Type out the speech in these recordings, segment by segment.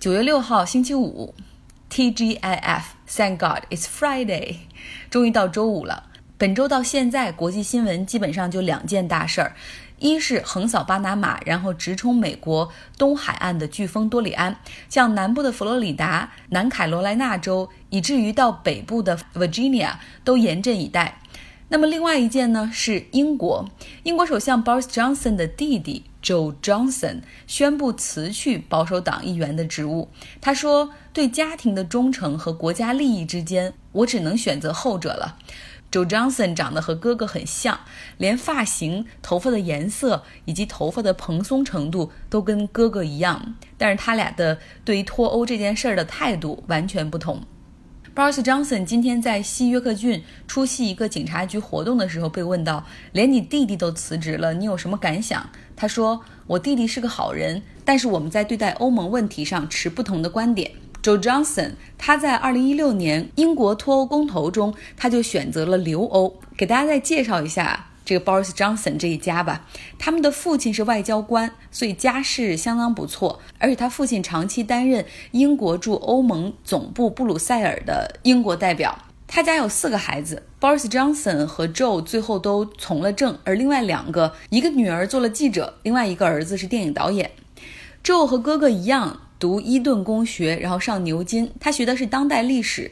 九月六号，星期五，TGIF，Thank God it's Friday，终于到周五了。本周到现在，国际新闻基本上就两件大事儿：一是横扫巴拿马，然后直冲美国东海岸的飓风多里安，向南部的佛罗里达、南卡罗来纳州，以至于到北部的 Virginia 都严阵以待。那么另外一件呢，是英国，英国首相 Boris Johnson 的弟弟。Joe Johnson 宣布辞去保守党议员的职务。他说：“对家庭的忠诚和国家利益之间，我只能选择后者了。” Joe Johnson 长得和哥哥很像，连发型、头发的颜色以及头发的蓬松程度都跟哥哥一样。但是他俩的对于脱欧这件事儿的态度完全不同。Boris Johnson 今天在西约克郡出席一个警察局活动的时候，被问到：“连你弟弟都辞职了，你有什么感想？”他说：“我弟弟是个好人，但是我们在对待欧盟问题上持不同的观点。” Joe Johnson 他在二零一六年英国脱欧公投中，他就选择了留欧。给大家再介绍一下这个 Boris Johnson 这一家吧。他们的父亲是外交官，所以家世相当不错，而且他父亲长期担任英国驻欧盟总部布鲁塞尔的英国代表。他家有四个孩子，Boris Johnson 和 Joe 最后都从了政，而另外两个，一个女儿做了记者，另外一个儿子是电影导演。Joe 和哥哥一样读伊顿公学，然后上牛津，他学的是当代历史。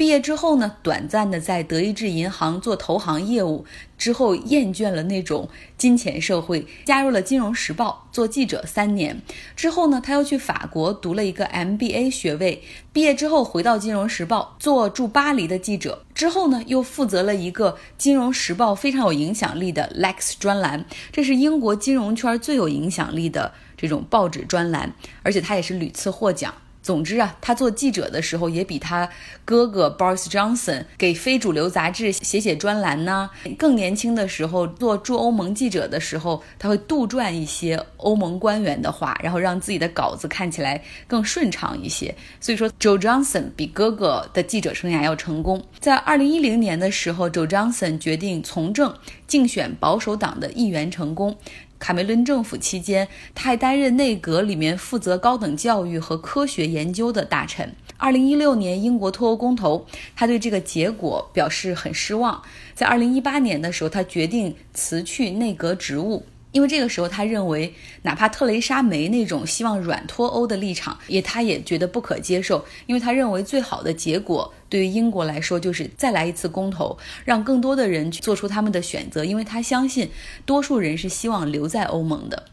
毕业之后呢，短暂的在德意志银行做投行业务，之后厌倦了那种金钱社会，加入了《金融时报》做记者三年。之后呢，他又去法国读了一个 MBA 学位。毕业之后回到《金融时报》做驻巴黎的记者，之后呢，又负责了一个《金融时报》非常有影响力的 Lex 专栏，这是英国金融圈最有影响力的这种报纸专栏，而且他也是屡次获奖。总之啊，他做记者的时候也比他哥哥 Boris Johnson 给非主流杂志写写专栏呢。更年轻的时候做驻欧盟记者的时候，他会杜撰一些欧盟官员的话，然后让自己的稿子看起来更顺畅一些。所以说，Joe Johnson 比哥哥的记者生涯要成功。在二零一零年的时候，Joe Johnson 决定从政，竞选保守党的议员成功。卡梅伦政府期间，他还担任内阁里面负责高等教育和科学研究的大臣。二零一六年英国脱欧公投，他对这个结果表示很失望。在二零一八年的时候，他决定辞去内阁职务。因为这个时候，他认为哪怕特蕾莎梅那种希望软脱欧的立场，也他也觉得不可接受。因为他认为最好的结果对于英国来说，就是再来一次公投，让更多的人去做出他们的选择。因为他相信多数人是希望留在欧盟的。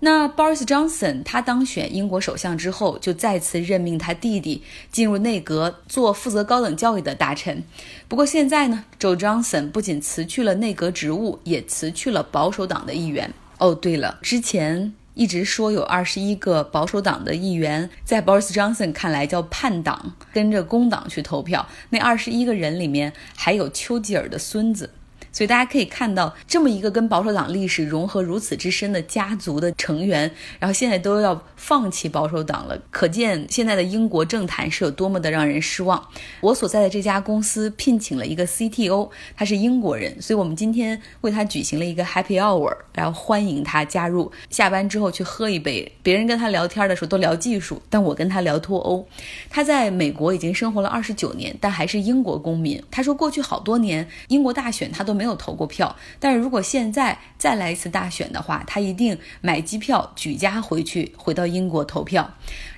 那 Boris Johnson 他当选英国首相之后，就再次任命他弟弟进入内阁做负责高等教育的大臣。不过现在呢，Joe Johnson 不仅辞去了内阁职务，也辞去了保守党的议员。哦，对了，之前一直说有二十一个保守党的议员，在 Boris Johnson 看来叫叛党，跟着工党去投票。那二十一个人里面还有丘吉尔的孙子。所以大家可以看到，这么一个跟保守党历史融合如此之深的家族的成员，然后现在都要放弃保守党了，可见现在的英国政坛是有多么的让人失望。我所在的这家公司聘请了一个 CTO，他是英国人，所以我们今天为他举行了一个 Happy Hour，然后欢迎他加入。下班之后去喝一杯，别人跟他聊天的时候都聊技术，但我跟他聊脱欧。他在美国已经生活了二十九年，但还是英国公民。他说过去好多年英国大选他都没有。没有投过票，但是如果现在再来一次大选的话，他一定买机票举家回去，回到英国投票。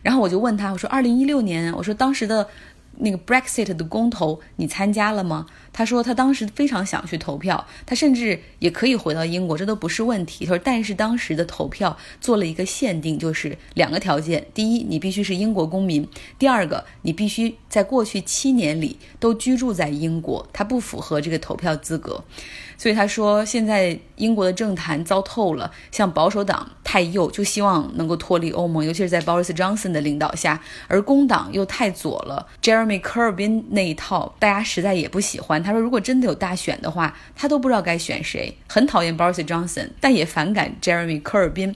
然后我就问他，我说：“二零一六年，我说当时的。”那个 Brexit 的公投，你参加了吗？他说他当时非常想去投票，他甚至也可以回到英国，这都不是问题。他说，但是当时的投票做了一个限定，就是两个条件：第一，你必须是英国公民；第二个，你必须在过去七年里都居住在英国。他不符合这个投票资格，所以他说现在英国的政坛糟透了，像保守党太右，就希望能够脱离欧盟，尤其是在 Boris Johnson 的领导下，而工党又太左了，Jeremy。Corbyn 那一套，大家实在也不喜欢。他说，如果真的有大选的话，他都不知道该选谁。很讨厌 Boris Johnson，但也反感 Jeremy Corbyn，。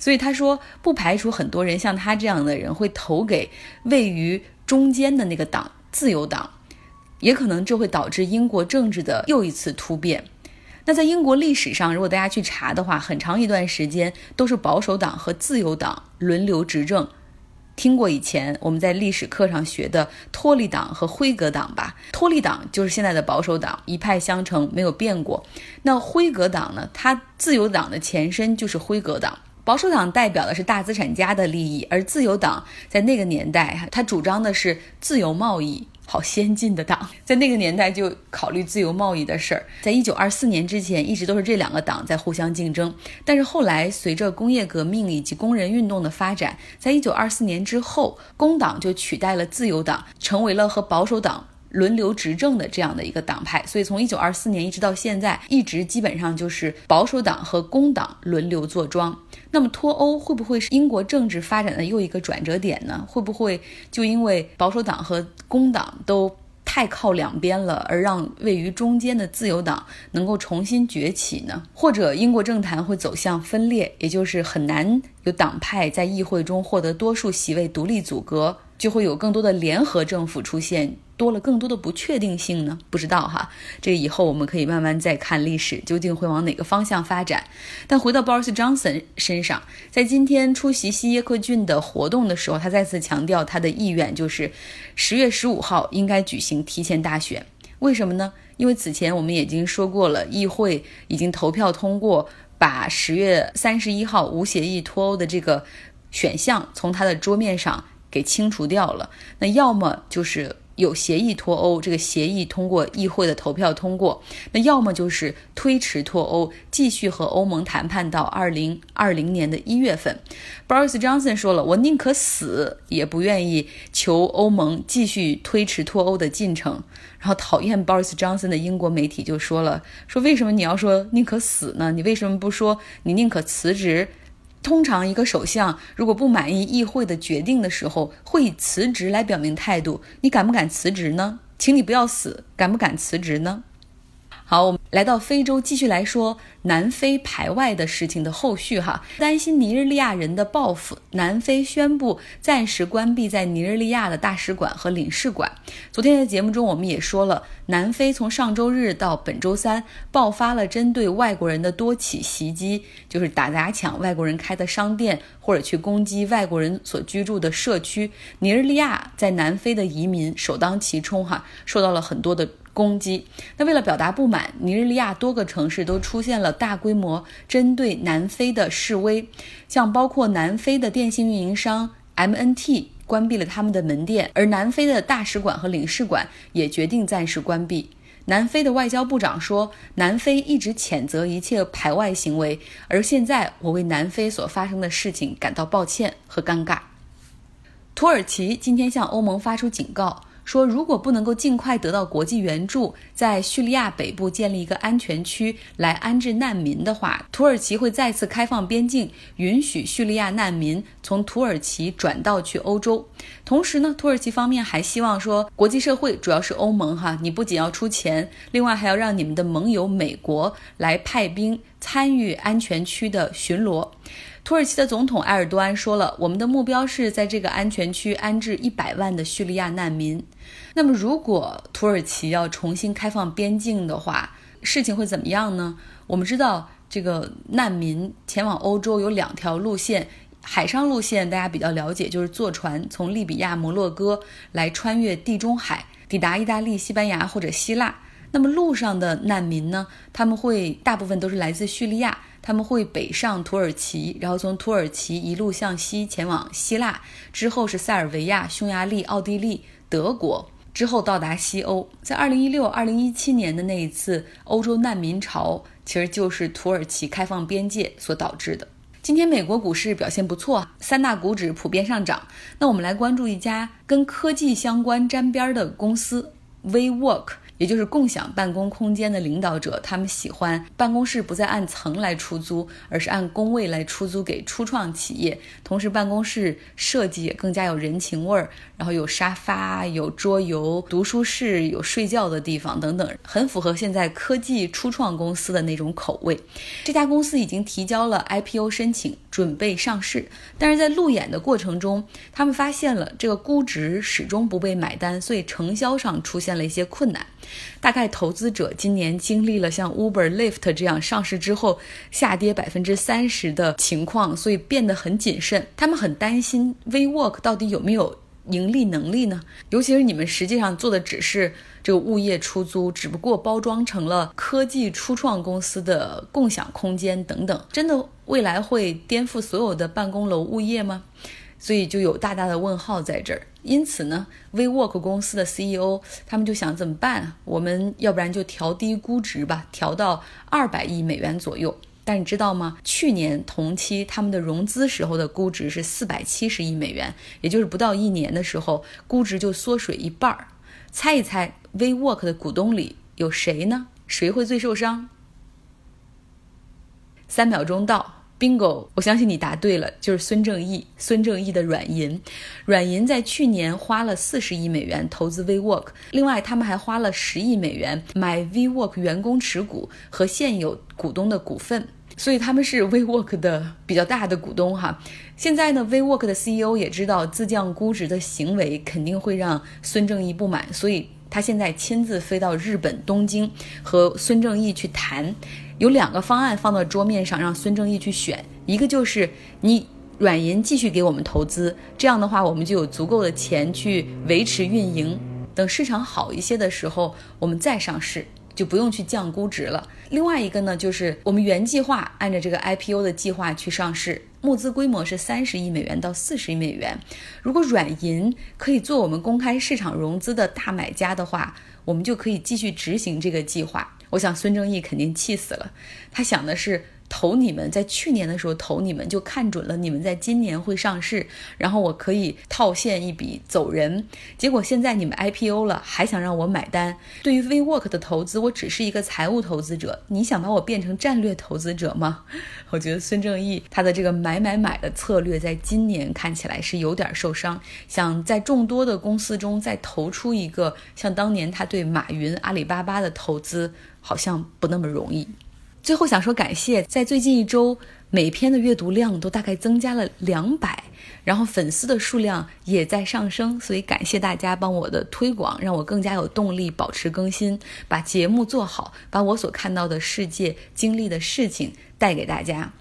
所以他说，不排除很多人像他这样的人会投给位于中间的那个党——自由党。也可能这会导致英国政治的又一次突变。那在英国历史上，如果大家去查的话，很长一段时间都是保守党和自由党轮流执政。听过以前我们在历史课上学的托利党和辉格党吧？托利党就是现在的保守党，一派相承，没有变过。那辉格党呢？它自由党的前身就是辉格党。保守党代表的是大资产家的利益，而自由党在那个年代，它主张的是自由贸易。好先进的党，在那个年代就考虑自由贸易的事儿。在一九二四年之前，一直都是这两个党在互相竞争。但是后来，随着工业革命以及工人运动的发展，在一九二四年之后，工党就取代了自由党，成为了和保守党。轮流执政的这样的一个党派，所以从一九二四年一直到现在，一直基本上就是保守党和工党轮流坐庄。那么脱欧会不会是英国政治发展的又一个转折点呢？会不会就因为保守党和工党都太靠两边了，而让位于中间的自由党能够重新崛起呢？或者英国政坛会走向分裂，也就是很难有党派在议会中获得多数席位，独立组阁，就会有更多的联合政府出现？多了更多的不确定性呢？不知道哈，这以后我们可以慢慢再看历史究竟会往哪个方向发展。但回到 Boris Johnson 身上，在今天出席西耶克郡的活动的时候，他再次强调他的意愿就是十月十五号应该举行提前大选。为什么呢？因为此前我们已经说过了，议会已经投票通过把十月三十一号无协议脱欧的这个选项从他的桌面上给清除掉了。那要么就是。有协议脱欧，这个协议通过议会的投票通过，那要么就是推迟脱欧，继续和欧盟谈判到二零二零年的一月份。Boris Johnson 说了，我宁可死也不愿意求欧盟继续推迟脱欧的进程。然后讨厌 Boris Johnson 的英国媒体就说了，说为什么你要说宁可死呢？你为什么不说你宁可辞职？通常，一个首相如果不满意议会的决定的时候，会以辞职来表明态度。你敢不敢辞职呢？请你不要死，敢不敢辞职呢？好，我们来到非洲，继续来说南非排外的事情的后续哈。担心尼日利亚人的报复，南非宣布暂时关闭在尼日利亚的大使馆和领事馆。昨天的节目中，我们也说了，南非从上周日到本周三爆发了针对外国人的多起袭击，就是打砸抢外国人开的商店，或者去攻击外国人所居住的社区。尼日利亚在南非的移民首当其冲哈，受到了很多的。攻击。那为了表达不满，尼日利亚多个城市都出现了大规模针对南非的示威，像包括南非的电信运营商 MNT 关闭了他们的门店，而南非的大使馆和领事馆也决定暂时关闭。南非的外交部长说，南非一直谴责一切排外行为，而现在我为南非所发生的事情感到抱歉和尴尬。土耳其今天向欧盟发出警告。说，如果不能够尽快得到国际援助，在叙利亚北部建立一个安全区来安置难民的话，土耳其会再次开放边境，允许叙利亚难民从土耳其转道去欧洲。同时呢，土耳其方面还希望说，国际社会主要是欧盟哈，你不仅要出钱，另外还要让你们的盟友美国来派兵参与安全区的巡逻。土耳其的总统埃尔多安说了，我们的目标是在这个安全区安置一百万的叙利亚难民。那么，如果土耳其要重新开放边境的话，事情会怎么样呢？我们知道，这个难民前往欧洲有两条路线，海上路线大家比较了解，就是坐船从利比亚摩洛哥来穿越地中海，抵达意大利、西班牙或者希腊。那么路上的难民呢？他们会大部分都是来自叙利亚，他们会北上土耳其，然后从土耳其一路向西前往希腊，之后是塞尔维亚、匈牙利、奥地利、德国。之后到达西欧，在二零一六、二零一七年的那一次欧洲难民潮，其实就是土耳其开放边界所导致的。今天美国股市表现不错，三大股指普遍上涨。那我们来关注一家跟科技相关沾边的公司，WeWork。也就是共享办公空间的领导者，他们喜欢办公室不再按层来出租，而是按工位来出租给初创企业。同时，办公室设计也更加有人情味儿，然后有沙发、有桌游、读书室、有睡觉的地方等等，很符合现在科技初创公司的那种口味。这家公司已经提交了 IPO 申请，准备上市。但是在路演的过程中，他们发现了这个估值始终不被买单，所以承销上出现了一些困难。大概投资者今年经历了像 Uber、Lyft 这样上市之后下跌百分之三十的情况，所以变得很谨慎。他们很担心 WeWork 到底有没有盈利能力呢？尤其是你们实际上做的只是这个物业出租，只不过包装成了科技初创公司的共享空间等等，真的未来会颠覆所有的办公楼物业吗？所以就有大大的问号在这儿。因此呢，WeWork 公司的 CEO 他们就想怎么办？我们要不然就调低估值吧，调到二百亿美元左右。但你知道吗？去年同期他们的融资时候的估值是四百七十亿美元，也就是不到一年的时候，估值就缩水一半儿。猜一猜，WeWork 的股东里有谁呢？谁会最受伤？三秒钟到。Bingo！我相信你答对了，就是孙正义。孙正义的软银，软银在去年花了四十亿美元投资 WeWork，另外他们还花了十亿美元买 WeWork 员工持股和现有股东的股份，所以他们是 WeWork 的比较大的股东哈。现在呢，WeWork 的 CEO 也知道自降估值的行为肯定会让孙正义不满，所以他现在亲自飞到日本东京和孙正义去谈。有两个方案放到桌面上，让孙正义去选。一个就是你软银继续给我们投资，这样的话我们就有足够的钱去维持运营。等市场好一些的时候，我们再上市，就不用去降估值了。另外一个呢，就是我们原计划按照这个 IPO 的计划去上市，募资规模是三十亿美元到四十亿美元。如果软银可以做我们公开市场融资的大买家的话，我们就可以继续执行这个计划。我想孙正义肯定气死了，他想的是。投你们，在去年的时候投你们，就看准了你们在今年会上市，然后我可以套现一笔走人。结果现在你们 IPO 了，还想让我买单？对于 WeWork 的投资，我只是一个财务投资者，你想把我变成战略投资者吗？我觉得孙正义他的这个买买买的策略，在今年看起来是有点受伤。想在众多的公司中再投出一个像当年他对马云、阿里巴巴的投资，好像不那么容易。最后想说感谢，在最近一周每篇的阅读量都大概增加了两百，然后粉丝的数量也在上升，所以感谢大家帮我的推广，让我更加有动力保持更新，把节目做好，把我所看到的世界、经历的事情带给大家。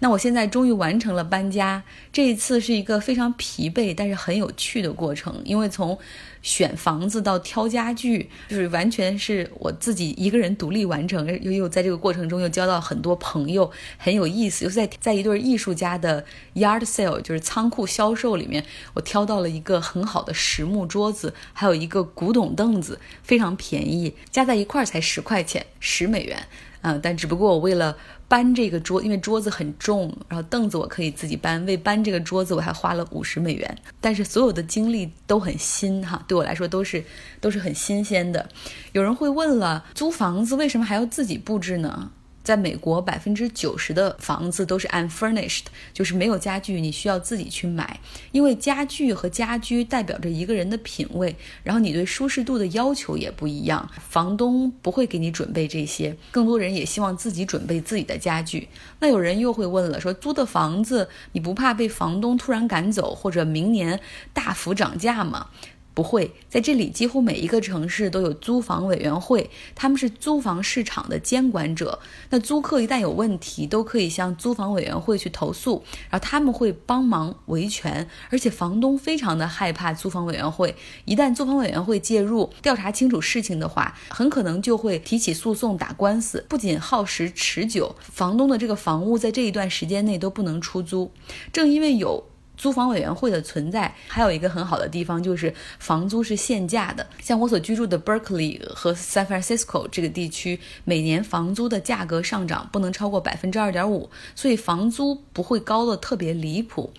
那我现在终于完成了搬家，这一次是一个非常疲惫但是很有趣的过程，因为从选房子到挑家具，就是完全是我自己一个人独立完成，又又在这个过程中又交到很多朋友，很有意思。又在在一对艺术家的 yard sale，就是仓库销售里面，我挑到了一个很好的实木桌子，还有一个古董凳子，非常便宜，加在一块儿才十块钱，十美元。嗯，但只不过我为了搬这个桌，因为桌子很重，然后凳子我可以自己搬。为搬这个桌子，我还花了五十美元。但是所有的经历都很新哈，对我来说都是都是很新鲜的。有人会问了，租房子为什么还要自己布置呢？在美国，百分之九十的房子都是 unfurnished，就是没有家具，你需要自己去买。因为家具和家居代表着一个人的品味，然后你对舒适度的要求也不一样。房东不会给你准备这些，更多人也希望自己准备自己的家具。那有人又会问了，说租的房子你不怕被房东突然赶走，或者明年大幅涨价吗？不会，在这里几乎每一个城市都有租房委员会，他们是租房市场的监管者。那租客一旦有问题，都可以向租房委员会去投诉，然后他们会帮忙维权。而且房东非常的害怕租房委员会，一旦租房委员会介入调查清楚事情的话，很可能就会提起诉讼打官司，不仅耗时持久，房东的这个房屋在这一段时间内都不能出租。正因为有。租房委员会的存在还有一个很好的地方，就是房租是限价的。像我所居住的 Berkeley 和 San Francisco 这个地区，每年房租的价格上涨不能超过百分之二点五，所以房租不会高的特别离谱。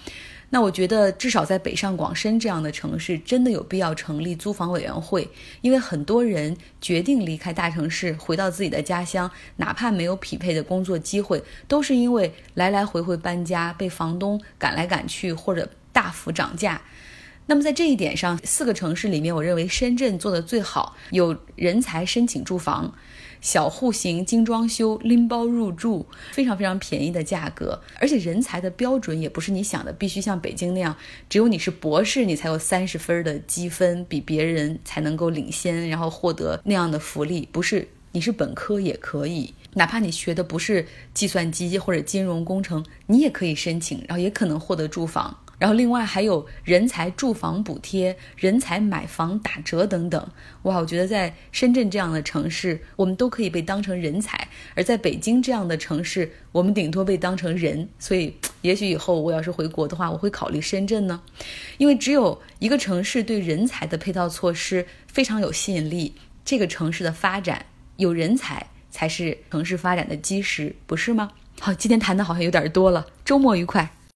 那我觉得，至少在北上广深这样的城市，真的有必要成立租房委员会，因为很多人决定离开大城市，回到自己的家乡，哪怕没有匹配的工作机会，都是因为来来回回搬家，被房东赶来赶去，或者大幅涨价。那么在这一点上，四个城市里面，我认为深圳做的最好，有人才申请住房。小户型精装修，拎包入住，非常非常便宜的价格。而且人才的标准也不是你想的，必须像北京那样，只有你是博士，你才有三十分的积分，比别人才能够领先，然后获得那样的福利。不是，你是本科也可以，哪怕你学的不是计算机或者金融工程，你也可以申请，然后也可能获得住房。然后另外还有人才住房补贴、人才买房打折等等，哇！我觉得在深圳这样的城市，我们都可以被当成人才；而在北京这样的城市，我们顶多被当成人。所以，也许以后我要是回国的话，我会考虑深圳呢，因为只有一个城市对人才的配套措施非常有吸引力，这个城市的发展有人才才是城市发展的基石，不是吗？好，今天谈的好像有点多了，周末愉快。